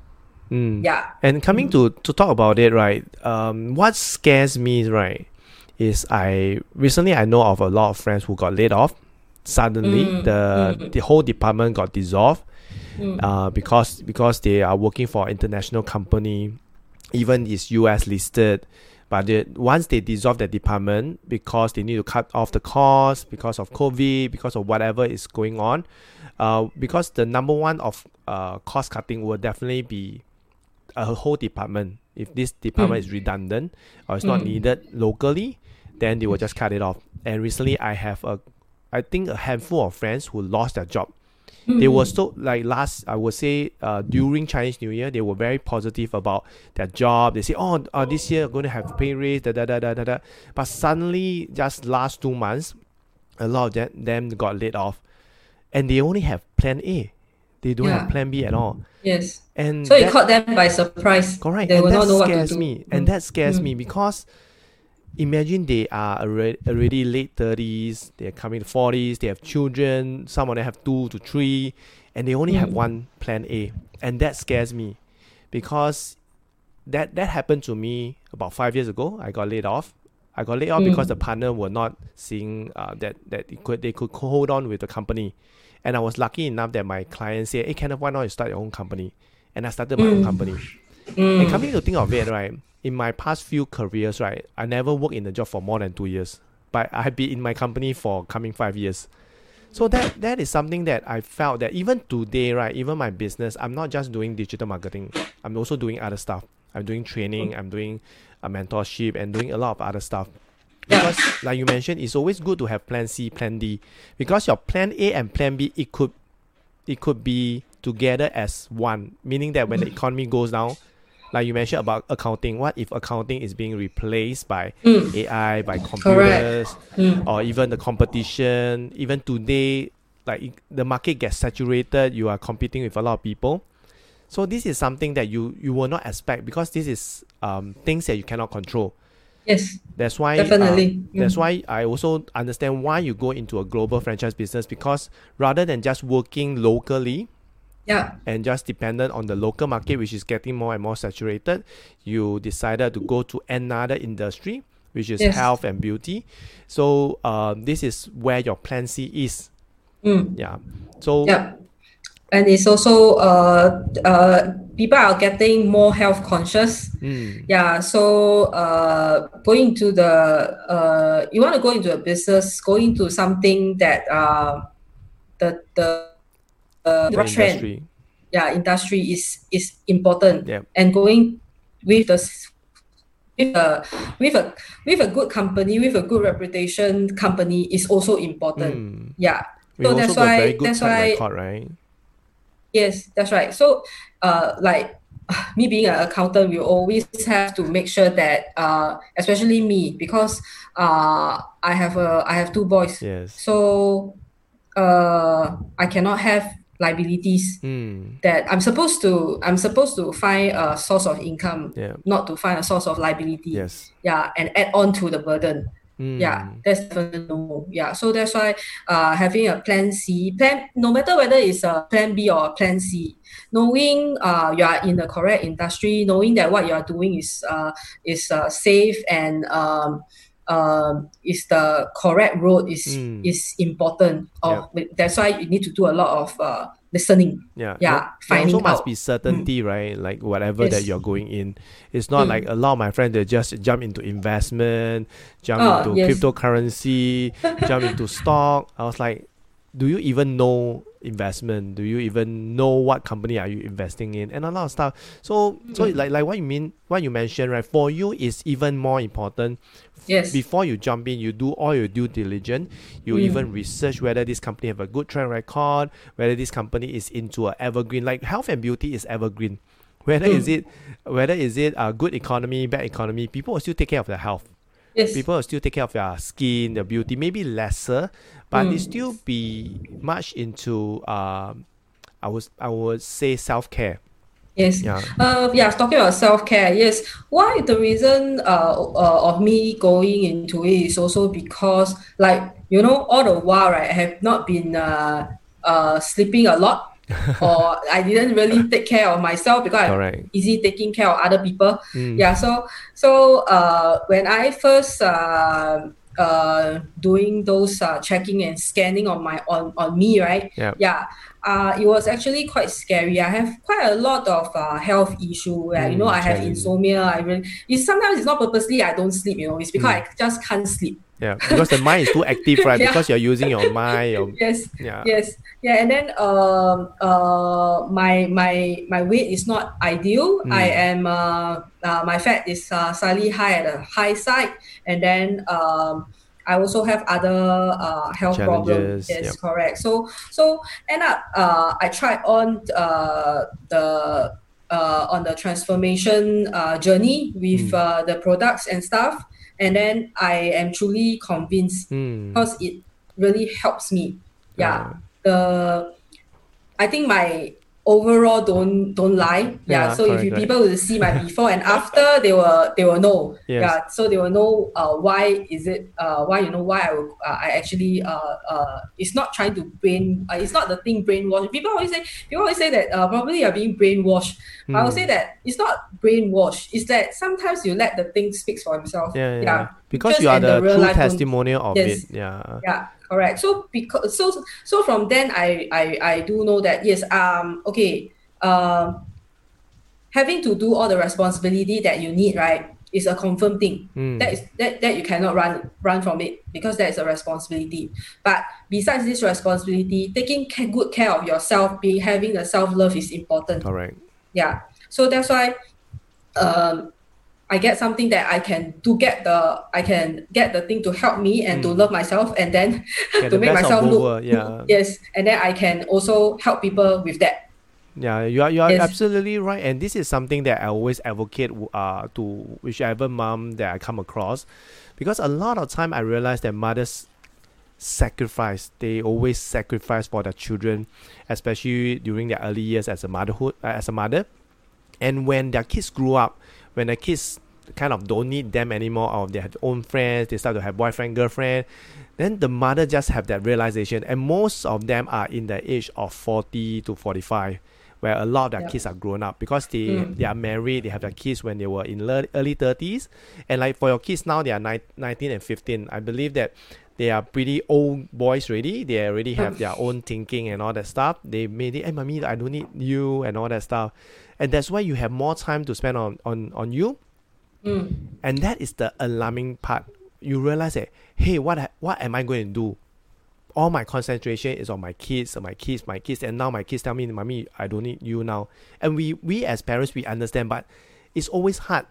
Mm. Yeah. And coming to to talk about it, right? Um, what scares me, right, is I recently I know of a lot of friends who got laid off. Suddenly, Mm, the mm. the whole department got dissolved. Mm. Uh, because because they are working for international company, even is US listed. But they, once they dissolve the department because they need to cut off the cost because of COVID, because of whatever is going on, uh, because the number one of uh, cost cutting will definitely be a whole department. If this department is redundant or it's not Mm. needed locally, then they will just cut it off. And recently, I have a, I think a handful of friends who lost their job. They were so like last, I would say, uh, during Chinese New Year, they were very positive about their job. They say, "Oh, uh, this year going to have pay raise." Da, da, da, da, da, da. But suddenly, just last two months, a lot of them, them got laid off, and they only have Plan A. They don't have Plan B at all. Yes. And So it caught them by surprise. Correct. They and will that not know to scares me. And that scares Mm. me because imagine they are already, already late 30s, they're coming to 40s, they have children, some of them have two to three, and they only have Mm. one plan A. And that scares me because that, that happened to me about five years ago. I got laid off. I got laid off because Mm. the partner were not seeing uh, that, that it could, they could hold on with the company. And I was lucky enough that my client said, Hey, Kenneth, why not you start your own company? And I started my own Mm. company. Mm. And coming to think of it, right, in my past few careers, right, I never worked in a job for more than two years. But I have been in my company for coming five years. So that that is something that I felt that even today, right, even my business, I'm not just doing digital marketing. I'm also doing other stuff. I'm doing training, I'm doing a mentorship and doing a lot of other stuff. Because like you mentioned, it's always good to have plan C, plan D. Because your plan A and plan B it could it could be together as one. Meaning that when the economy goes down, like you mentioned about accounting. What if accounting is being replaced by Mm. AI, by computers, Mm. or even the competition? Even today, like the market gets saturated. You are competing with a lot of people. So this is something that you you will not expect because this is um things that you cannot control. Yes, That's why Definitely. that's Mm. why I also understand why you go into a global franchise business because rather than just working locally yeah, and just dependent on the local market which is getting more and more saturated, you decided to go to another industry which is Yes. health and beauty. So um, this is where your plan C is. mm. Yeah. So yeah. And it's also uh, uh, people are getting more health conscious. mm, Yeah, so uh, going to the uh, you want to go into a business, go into something that uh, the the uh, the trend, industry. yeah, industry is is important. Yeah. And going with the with a with a with a good company, with a good reputation company is also important. Mm. Yeah. We So that's got why- very good that's why- record, right? Yes, that's right. So, uh, like me being an accountant, we always have to make sure that, uh, especially me, because uh, I have a I have two boys, Yes. so uh, I cannot have liabilities Mm. that I'm supposed to I'm supposed to find a source of income, Yeah. not to find a source of liability. Yes. Yeah, and add on to the burden. Mm. Yeah, that's definitely no. Yeah, so that's why uh, having a plan C, plan no matter whether it's a plan B or a plan C, knowing uh, you are in the correct industry, knowing that what you are doing is uh, is uh, safe and um, um, is the correct road is Mm. is important. Or that's why you need to do a lot of uh, listening. Yeah. Yeah, there finding also must out. be certainty, right? Like whatever that you're going in. It's not Mm. like a lot of my friends they just jump into investment, jump Oh, into yes. cryptocurrency, jump into stock. I was like, do you even know investment? Do you even know what company are you investing in? And a lot of stuff. So so Mm. like like what you mean what you mentioned, right? For you is even more important Yes. before you jump in, you do all your due diligence. You Mm. even research whether this company have a good track record, whether this company is into a evergreen. Like health and beauty is evergreen. Whether is Mm. it whether is it a good economy, bad economy, people will still take care of their health. Yes. People will still take care of their skin, their beauty, maybe lesser, but they Mm. still be much into um I was I would say self care. Yes. Yeah. Uh, yeah, talking about self care. Yes, why the reason uh, uh of me going into it is also because like you know all the while right, I have not been uh uh sleeping a lot, or I didn't really take care of myself because I'm Correct. busy taking care of other people. Mm. Yeah, so so uh when I first uh uh doing those uh checking and scanning on my on on me right Yeah. yeah uh it was actually quite scary i have quite a lot of uh health issue where you know Mm, i have insomnia i really it's sometimes it's not purposely i don't sleep you know it's because Mm. i just can't sleep Yeah. Because the mind is too active, right? Yeah. Because you're using your mind, your yes yeah. yes yeah and then um uh my my my weight is not ideal Mm. i am uh, uh my fat is uh, slightly high at the high side and then um I also have other uh, health Challenges, problems. Yes, yep. correct. So so end up uh, I tried on uh, the uh, on the transformation uh, journey with Mm. uh, the products and stuff, and then I am truly convinced Mm. because it really helps me. Yeah, Ah. the I think my overall don't don't lie. Yeah, Yeah, so if you correct. people will see my before and after, they will they will know. Yes. Yeah, so they will know uh, why is it uh, why you know why I will, uh, I actually uh, uh, it's not trying to brain uh, it's not the thing brainwash. People always say people always say that uh, probably you're being brainwashed. But I would Mm. say that it's not brainwash. It's that sometimes you let the thing speak for himself. Yeah, yeah. Because Just you are the the real true life testimonial of Yes. it. Yeah. yeah correct. So because so so from then i i i do know that yes um okay um having to do all the responsibility that you need right is a confirmed thing. Mm. that is that, that you cannot run run from it because that is a responsibility. But besides this responsibility taking ca- good care of yourself being having the self-love is important. Correct. yeah. So that's why um I get something that I can to get the I can get the thing to help me and to Mm. love myself and then to the make myself look world, yeah. yes and then I can also help people with that Yeah, you are you are Yes. absolutely right, and this is something that I always advocate uh to whichever mom that I come across, because a lot of time I realize that mothers sacrifice. They always sacrifice for their children, especially during their early years as a motherhood uh, as a mother, and when their kids grew up, when the kids kind of don't need them anymore, or they have their own friends, they start to have boyfriend girlfriend, then the mother just have that realization, and most of them are in the age of forty to forty five where a lot of their Yeah. kids are grown up because they Mm. they are married, they have their kids when they were in early thirties, and like for your kids now they are ni- nineteen and fifteen. I believe that they are pretty old boys already. They already have their own thinking and all that stuff. They made it, hey mommy, I don't need you and all that stuff, and that's why you have more time to spend on on on you, Mm. and that is the alarming part. You realize that hey, what what am I going to do? all my concentration is on my kids, my kids, my kids, and now my kids tell me, "Mommy, I don't need you now." And we we as parents we understand, but it's always hard.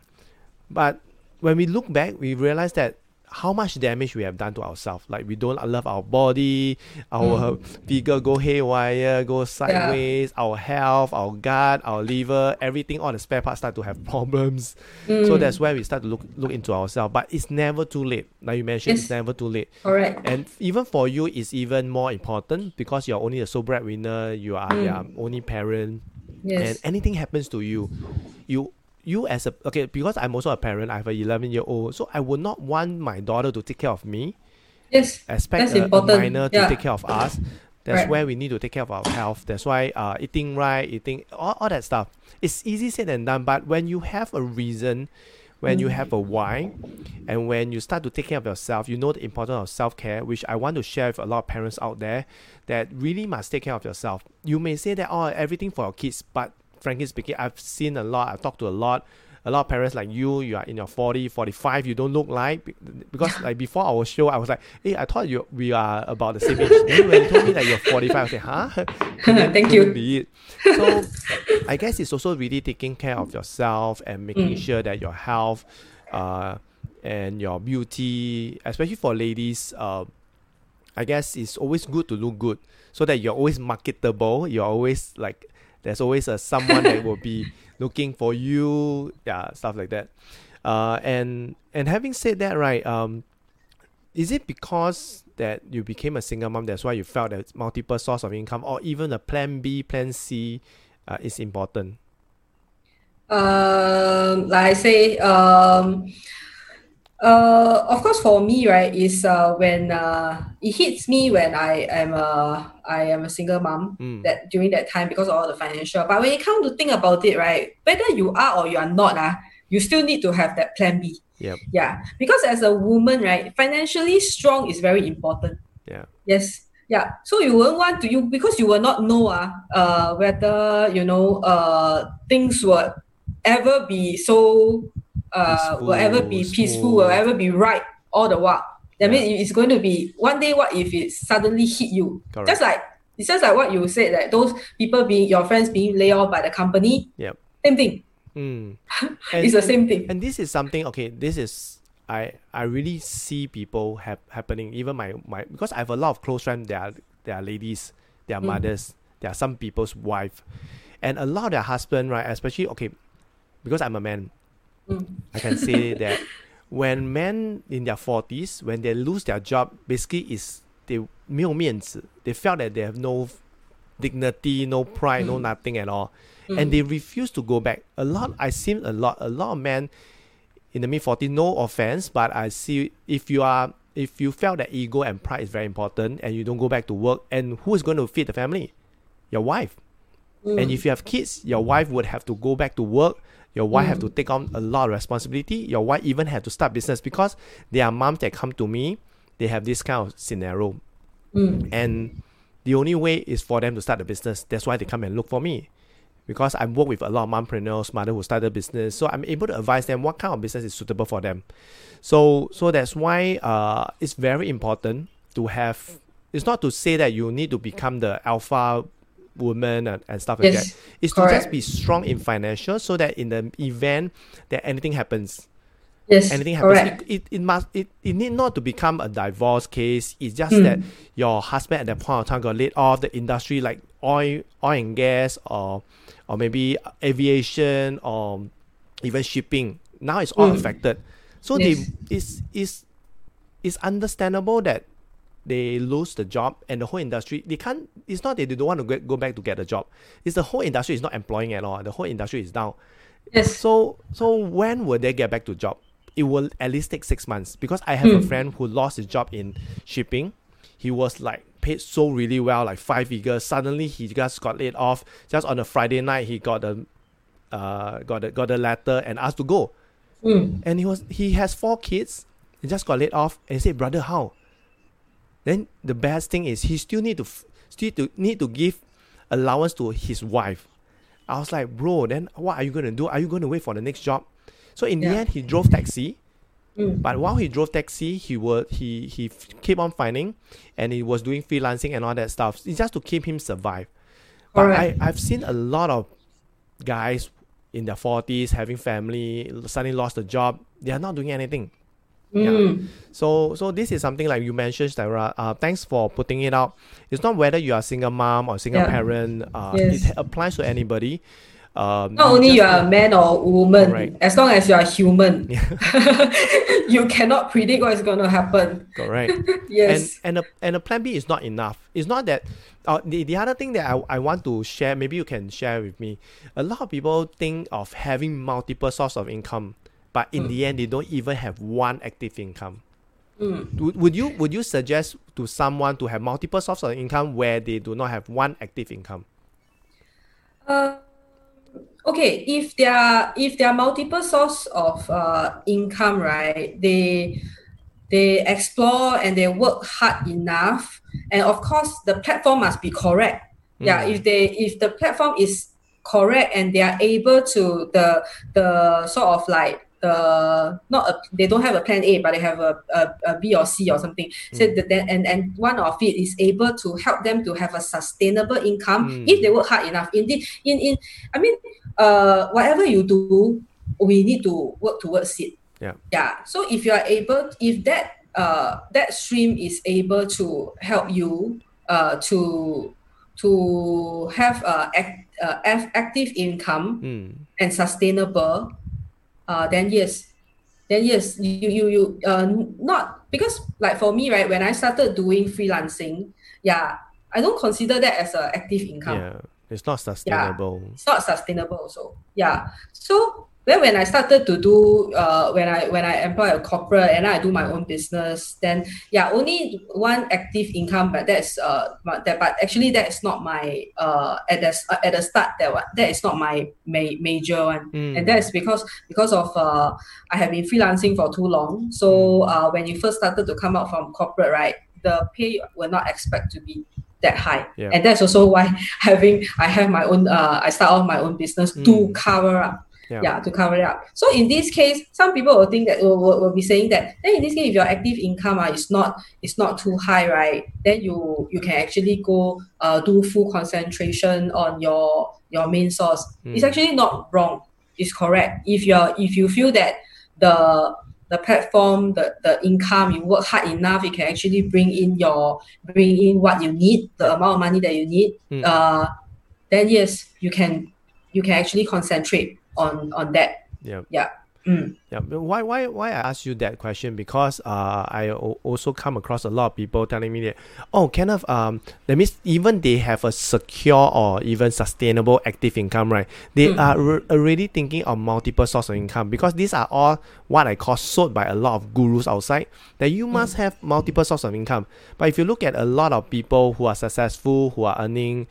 But when we look back, we realize that how much damage we have done to ourselves. Like we don't love our body, our figure go haywire, go sideways, our health, our gut, our liver, everything, all the spare parts start to have problems. So Mm. that's where we start to look look into ourselves. But it's never too late. Like you mentioned, it's Yes. never too late. Correct. And even for you, it's even more important because you're only the sole breadwinner. You are their only parent, Yes. and anything happens to you, you you as a okay because I'm also a parent. I have an 11 year old, so I would not want my daughter to take care of me. Yes. Expect That's a, a important. minor to Yeah. take care of us. That's Right. where we need to take care of our health. That's why uh, eating right, eating all, all that stuff. It's easy said than done. But when you have a reason, when you Mm. have a why, and when you start to take care of yourself, you know the importance of self care, which I want to share with a lot of parents out there that really must take care of yourself. You may say that oh everything for your kids, but frankly speaking, I've seen a lot, I've talked to a lot. A lot of parents like you, you are in your 40, 45, you don't look like because like before our show, I was like, hey, I thought you we are about the same age. Then when you told me that you're 45, I was like, huh? Thank you. be it. So I guess it's also really taking care of yourself and making Mm. sure that your health uh, and your beauty, especially for ladies, uh, I guess it's always good to look good so that you're always marketable. You're always like, there's always a someone that will be looking for you, yeah, stuff like that. Uh, and and having said that, right, um, is it because that you became a single mom that's why you felt that multiple source of income or even a plan B, plan C uh, is important? um, like I say, um, uh, of course, for me, right, is uh, when uh, it hits me when I am a I am a single mom Mm. that during that time because of all the financial. But when you come to think about it, right, whether you are or you are not, ah, you still need to have that plan B. Yep. Yeah, because as a woman, right, financially strong is very important. Yeah. Yes. Yeah. So you won't want to you because you will not know uh, uh whether you know uh things will ever be so uh will ever be Peaceful, will ever be right all the while. That Yeah. means it's going to be one day what if it suddenly hit you? Correct. Just like it's just like what you said that those people being your friends being laid off by the company. Yep. Same thing. Mm. it's the same thing. And this is something okay. This is I I really see people have happening. Even my my because I have a lot of close friends. They are they are ladies. They are Mm. mothers. They are some people's wife, and a lot of their husband right. Especially okay, because I'm a man. Mm. I can say that when men in their forties, when they lose their job, basically is they 没有面子. They felt that they have no dignity, no pride, no Mm. nothing at all, Mm. and they refuse to go back. A lot, I see a lot, a lot of men in the mid forties. No offense, but I see if you are if you felt that ego and pride is very important, and you don't go back to work, and who is going to feed the family? Your wife. Mm. And if you have kids, your wife would have to go back to work. your wife have Mm. to take on a lot of responsibility. Your wife even have to start business because there are moms that come to me. They have this kind of scenario, Mm. and the only way is for them to start a business. That's why they come and look for me, because I work with a lot of mompreneurs, mother who started a business. So I'm able to advise them what kind of business is suitable for them. So so that's why uh, it's very important to have. It's not to say that you need to become the alpha woman and, and stuff like that Yes. is to just be strong in financial so that in the event that anything happens Yes. anything happens correct. it, it, it must it, it need not to become a divorce case it's just Mm. that your husband at that point of time got laid off the industry like oil, oil and gas, or or maybe aviation, or even shipping. Now it's all Mm. affected. So Yes. they it's it's it's understandable that they lose the job and the whole industry they can't it's not that they don't want to get, go back to get a job. It's the whole industry is not employing at all. The whole industry is down. Yes. so so when will they get back to job? It will at least take six months because i have a Mm. friend who lost his job in shipping. He was like paid so really well like five figures. Suddenly he just got laid off. Just on a friday night he got a uh got a got a letter and asked to go. Mm. and he was he has four kids. He just got laid off and he said brother how then the best thing is he still need to still to need to give allowance to his wife. I was like bro then what are you going to do? Are you going to wait for the next job? So in the end he drove taxi. Mm. but while he drove taxi he would he he f- keep on finding and he was doing freelancing and all that stuff. It's just to keep him survive. But I, i've seen a lot of guys in their 40s having family suddenly lost a job. They are not doing anything Mm. so so this is something like you mentioned, Sarah. Uh, thanks for putting it out. It's not whether you are single mom or single Yeah. parent. Uh, Yes. It applies to anybody. Um, Not only just- you are a man or woman, Correct. as long as you are human, Yeah. you cannot predict what is going to happen. correct. Yes. And and a, and a plan B is not enough. It's not that. Uh, the, the other thing that I, I want to share, maybe you can share with me. A lot of people think of having multiple source of income, but in Mm. the end, they don't even have one active income. Mm. Would, would you would you suggest to someone to have multiple sources of income where they do not have one active income? Uh, okay, if there are if there are multiple sources of uh, income, right? They they explore and they work hard enough, and of course the platform must be correct. Yeah, Mm. if they if the platform is correct and they are able to the the sort of like the not a, they don't have a plan A but they have a, a, a B or C or something. So Mm. that and, and one of it is able to help them to have a sustainable income Mm. if they work hard enough. Indeed, in in I mean, uh, whatever you do, we need to work towards it. Yeah. Yeah. So if you are able, if that uh that stream is able to help you uh to to have uh, act, uh active income Mm. and sustainable, uh, then yes, then yes, you you you uh not because like for me right when I started doing freelancing, yeah, I don't consider that as a active income. Yeah, it's not sustainable. Yeah, It's not sustainable So Yeah. So then when I started to do uh when I when I employ a corporate and I do my own business, then yeah, only one active income, but that's uh but that but actually that's not my uh at the at the start that one that is not my ma- major one. Mm. And that's because because of uh I have been freelancing for too long. So uh when you first started to come out from corporate, right, the pay will not expect to be that high. Yeah. And that's also why having I have my own uh I start off my own business to Mm. cover up. Yeah. Yeah. to cover it up. So in this case, some people will think that will, will, will be saying that then in this case, if your active income uh, is not is not too high, right? Then you you can actually go uh do full concentration on your your main source. It's Mm. actually not wrong. It's correct. If you're if you feel that the the platform, the, the income, you work hard enough, you can actually bring in your bring in what you need, the amount of money that you need. Mm. Uh, then yes, you can you can actually concentrate on on that. Yeah. Yeah. Mm. Yeah, why why why I ask you that question because uh I o- also come across a lot of people telling me that oh Kenneth um that means even they have a secure or even sustainable active income right they Mm. are re- already thinking of multiple source of income because these are all what I call sold by a lot of gurus outside that you must have multiple source of income but if you look at a lot of people who are successful who are earning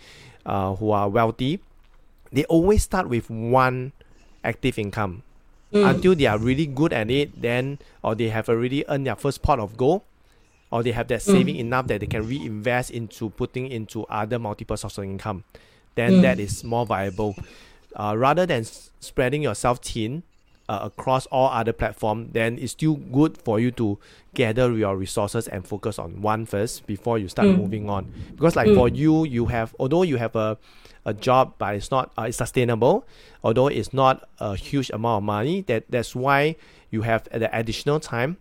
uh who are wealthy they always start with one active income Mm. until they are really good at it then or they have already earned their first pot of gold or they have that saving enough that they can reinvest into putting into other multiple sources of income then Mm. that is more viable uh, rather than s- spreading yourself thin uh, across all other platform then it's still good for you to gather your resources and focus on one first before you start Mm. moving on because like Mm. for you you have although you have a a job but it's not uh, it's sustainable although it's not a huge amount of money that that's why you have the additional time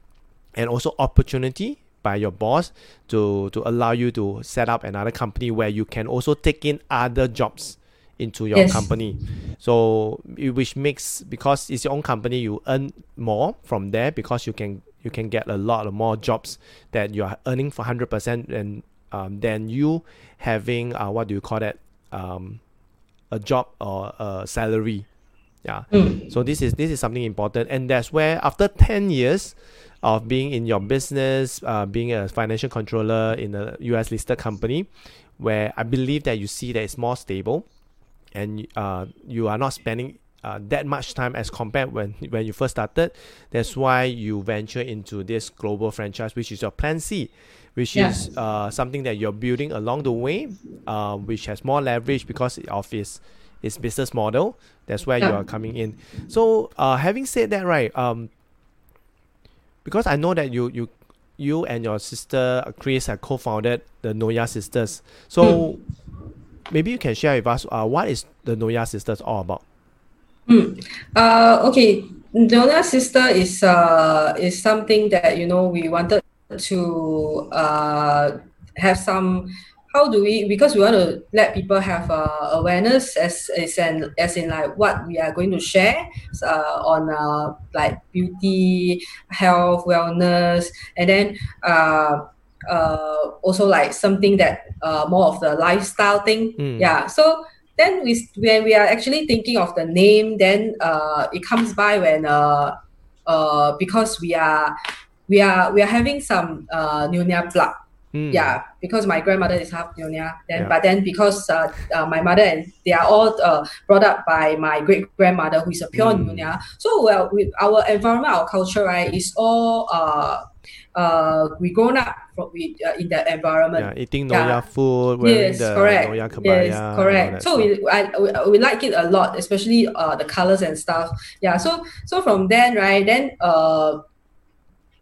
and also opportunity by your boss to to allow you to set up another company where you can also take in other jobs into your Yes. company. So which makes because it's your own company, you earn more from there because you can you can get a lot of more jobs that you are earning for hundred percent and um, than you having uh, what do you call that um, a job or a salary. Yeah. Mm. So this is this is something important, and that's where after ten years of being in your business, uh, being a financial controller in a U.S. listed company, where I believe that you see that it's more stable, and uh, you are not spending uh, that much time as compared when when you first started. That's why you venture into this global franchise, which is your Plan C, which Yeah. is uh, something that you're building along the way, uh, which has more leverage because of its its business model. That's where you are coming in. So, uh, having said that, right? Um, because I know that you you you and your sister Chris have co-founded the Nyonya Sisters. So maybe you can share with us uh, what is the Nyonya Sisters all about? Uh, okay, Nyonya sister is uh is something that you know we wanted to uh have some. How do we? Because we want to let people have uh, awareness as as in as in like what we are going to share uh, on uh, like beauty, health, wellness, and then uh, uh, also like something that uh, more of the lifestyle thing. Mm. Yeah. So then we when we are actually thinking of the name, then uh, it comes by when uh, uh, because we are we are we are having some uh, Nyonya blood. Mm. Yeah, because my grandmother is half Nyonya. Then, Yeah. but then because uh, uh, my mother and they are all uh, brought up by my great grandmother, who is a pure Mm. Nyonya. So well, with our environment, our culture, right, is all uh, uh, we grown up from, we, uh, in that environment. Yeah, eating Yeah. Food, wearing Yes, the correct. Nyonya kebaya. Yes, correct. So we, I, we we like it a lot, especially uh the colors and stuff. Yeah. So so from then right, then uh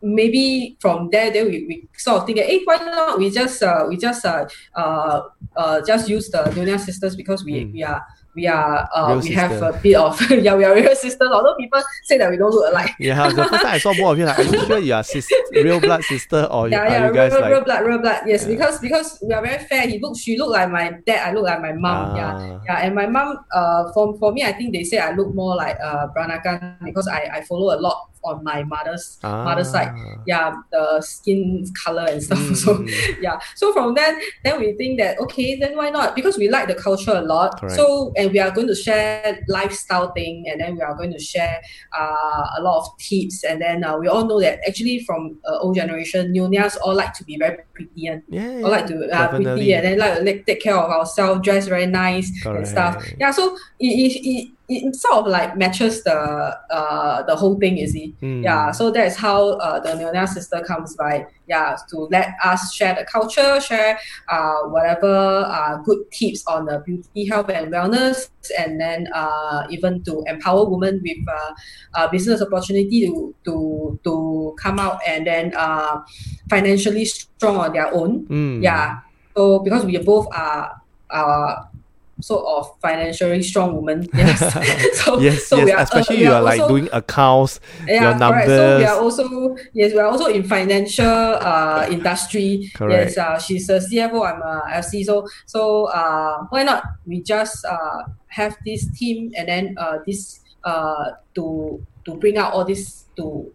maybe from there then we, we sort of think that hey why not we just uh we just uh uh, uh just use the Nyonya sisters because we Mm. we are we are uh Real we have a bit of yeah we are real sisters although people say that we don't look alike Yeah, the first time I saw both of you, like, are you sure you are sis- real blood sister or yeah, yeah, you guys real, like real blood, real blood. Yes, Yeah. because because we are very fair. He look, she look like my dad. I look like my mom. Yeah, Ah. yeah. And my mom, uh, for for me, I think they say I look more like uh Peranakan because I I follow a lot on my mother's mother's side. Ah. Yeah, the skin color and stuff. So Mm. yeah. So from then, then we think that okay, then why not? Because we like the culture a lot. Correct. So and we are going to share lifestyle thing, and then we are going to share uh, a lot of tips, and then uh, we all know that actually from uh, old generation, Nyonyas all like to be very pretty and yeah, all like to uh, pretty, and then like like, take care of ourselves, dress very nice and stuff. Yeah. So it, it, it, it sort of like matches the uh the whole thing, you see. Mm. Yeah, so that's how uh, the Nyonya sister comes by. Yeah, to let us share the culture, share uh, whatever uh, good tips on the beauty, health, and wellness, and then uh, even to empower women with uh, uh, business opportunity to to to come out and then uh, financially strong on their own. Mm. Yeah. So because we both are are sort of financially strong woman. Yes. so yes, so yes. we are, uh, Especially we you are are like also- doing accounts. yeah, your correct. So we are also yes, we are also in financial uh industry. Correct. Yes, uh, she's a CFO. I'm a FC. So so uh, why not we just uh have this team and then uh this uh to to bring out all this to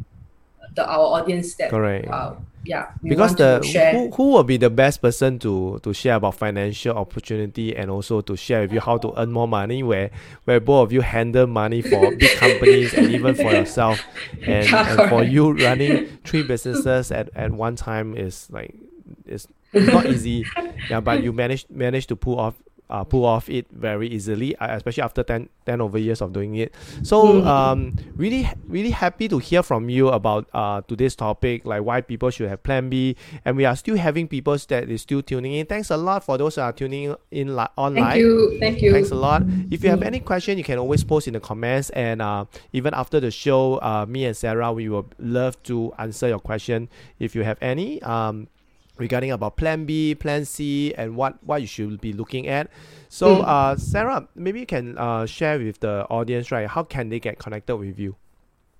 the our audience that Correct. uh yeah because the who, who will be the best person to to share about financial opportunity and also to share with you how to earn more money where where both of you handle money for big companies and even for yourself. And, and for you running three businesses at, at one time is like it's not easy. Yeah but you manage manage to pull off uh, pull off it very easily, uh, especially after 10, 10 over years of doing it. So, Mm. um, really, really happy to hear from you about uh today's topic, like why people should have Plan B, and we are still having people that is still tuning in. Thanks a lot for those who are tuning in li- online. Thank you. Thank you. Thanks a lot. If you have Mm. any question, you can always post in the comments, and uh, even after the show, uh, me and Sarah, we will love to answer your question if you have any. Um, regarding about Plan B, Plan C, and what what you should be looking at. So, Mm. uh, Sarah, maybe you can uh share with the audience, right? How can they get connected with you?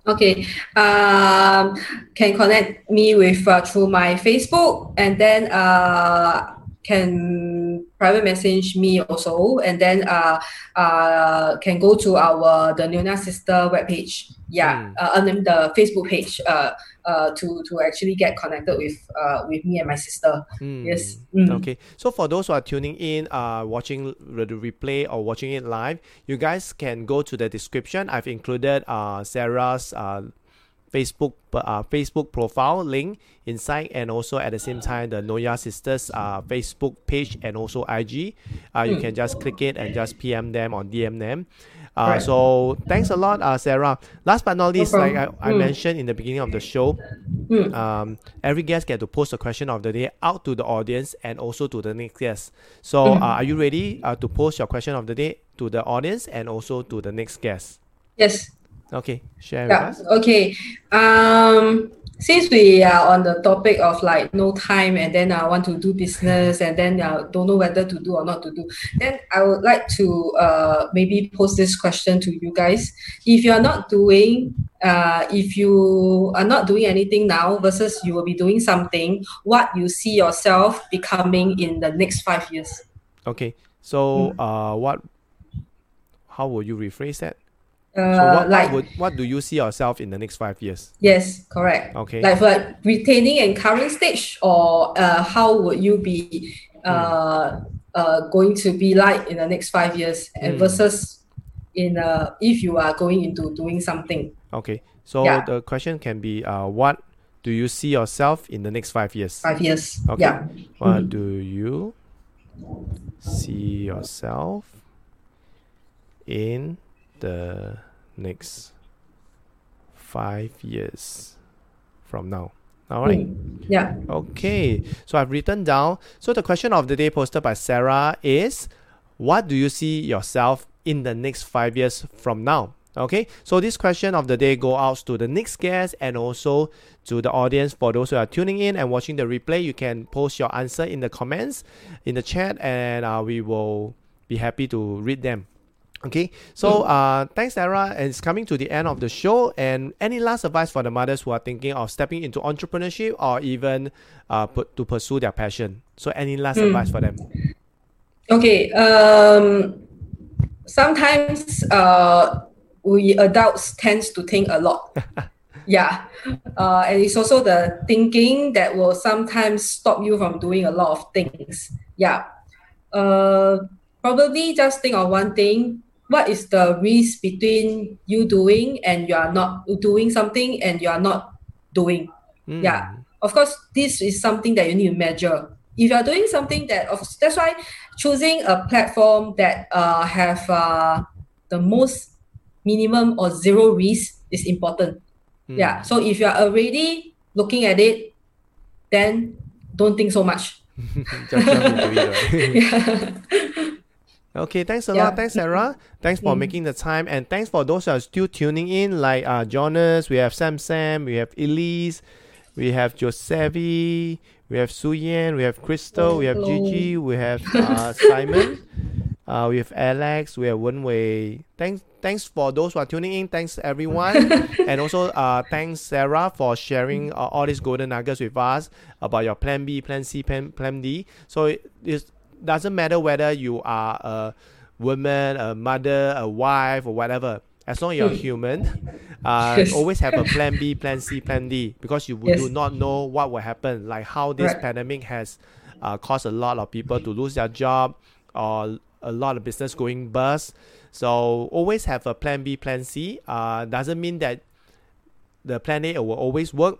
Okay. Um, can connect me with uh, through my Facebook and then uh, can private message me also and then uh, uh, can go to our the Nyonya Sister webpage. Yeah, Mm. uh, then the Facebook page uh, uh, to to actually get connected with uh, with me and my sister. Mm. Yes. Mm. Okay, so for those who are tuning in, uh, watching the replay or watching it live, you guys can go to the description. I've included uh, Sarah's uh, Facebook uh, Facebook profile link inside, and also at the same time the Nyonya Sisters uh, Facebook page and also IG. Uh, you Mm. can just click it and just PM them or DM them. Uh, Right. So thanks a lot, uh, Sarah. Last but not least, like I. I Mm. mentioned in the beginning of the show, Mm. um, every guest get to post a question of the day out to the audience and also to the next guest. So, Mm. uh, are you ready uh, to post your question of the day to the audience and also to the next guest? Yes. Okay, share Yeah. Okay. Um, since we are on the topic of like no time and then I want to do business and then uh, don't know whether to do or not to do, then I would like to uh, maybe pose this question to you guys. If you are not doing, uh, if you are not doing anything now versus you will be doing something, what you see yourself becoming in the next five years? Okay, so Mm. uh, what? How will you rephrase that? Uh, So, what, like what would what do you see yourself in the next five years? yes, correct. Okay. like for retaining and current stage or uh, how would you be uh, uh, going to be like in the next five years and Mm. versus in uh, if you are going into doing something Okay. So Yeah. the question can be, uh, what do you see yourself in the next five years? five years Okay. yeah What do you see yourself in the next five years from now? All right. Mm. yeah Okay. So I've written down. So the question of the day posted by Sarah is What do you see yourself in the next five years from now? Okay. So this question of the day go out to the next guest and also to the audience. For those who are tuning in and watching the replay, you can post your answer in the comments, in the chat, and uh, we will be happy to read them. Okay, so uh, thanks, Sarah. And it's coming to the end of the show. And any last advice for the mothers who are thinking of stepping into entrepreneurship or even uh, put, to pursue their passion? So, any last Mm. advice for them? okay um, sometimes uh, we adults tends to think a lot yeah uh, and it's also the thinking that will sometimes stop you from doing a lot of things yeah uh, probably just think of one thing what is the risk between you doing and you are not doing something and you are not doing Mm. Yeah. of course this is something that you need to measure if you are doing something that of that's why choosing a platform that uh, have uh, the most minimum or zero risk is important Mm. yeah so if you are already looking at it then don't think so much Just jump it, right? yeah. Okay, thanks a Yeah. lot. Thanks, Sarah. Thanks for Mm. making the time. And thanks for those who are still tuning in, like uh, Jonas, we have Sam Sam, we have Elise, we have Josevi, we have Suyen, we have Crystal, we have Gigi, we have uh, Simon, uh, we have Alex, we have Wen Wei. Thanks, thanks for those who are tuning in. Thanks, everyone. and also, uh, thanks, Sarah, for sharing uh, all these golden nuggets with us about your plan B, plan C, plan, plan D. So it, it doesn't matter whether you are a woman, a mother, a wife, or whatever. As long as you're Mm. human, uh, Yes. always have a plan B, plan C, plan D because you Yes. do not know what will happen. Like how this Right. pandemic has uh, caused a lot of people to lose their job or a lot of business going bust. So always have a plan B, plan C. Uh, doesn't mean that the plan A will always work,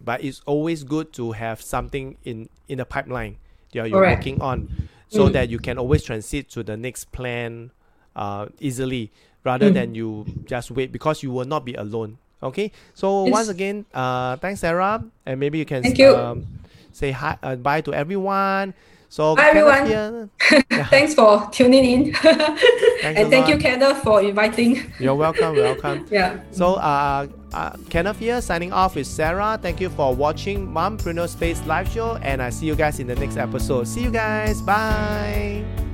but it's always good to have something in in the pipeline you're, you're Correct. working on, so Mm. that you can always transit to the next plan uh, easily, rather Mm. than you just wait because you will not be alone. Okay, so Yes. once again, uh, thanks Sarah, and maybe you can Thank you. Um, say hi, uh, bye to everyone. So Kenneth everyone. here- thanks for tuning in Thanks and thank you kenneth for inviting You're welcome, welcome. yeah So, uh, uh, Kenneth here signing off with Sarah. Thank you for watching Mompreneur Space live show, and I see you guys in the next episode. See you guys. Bye.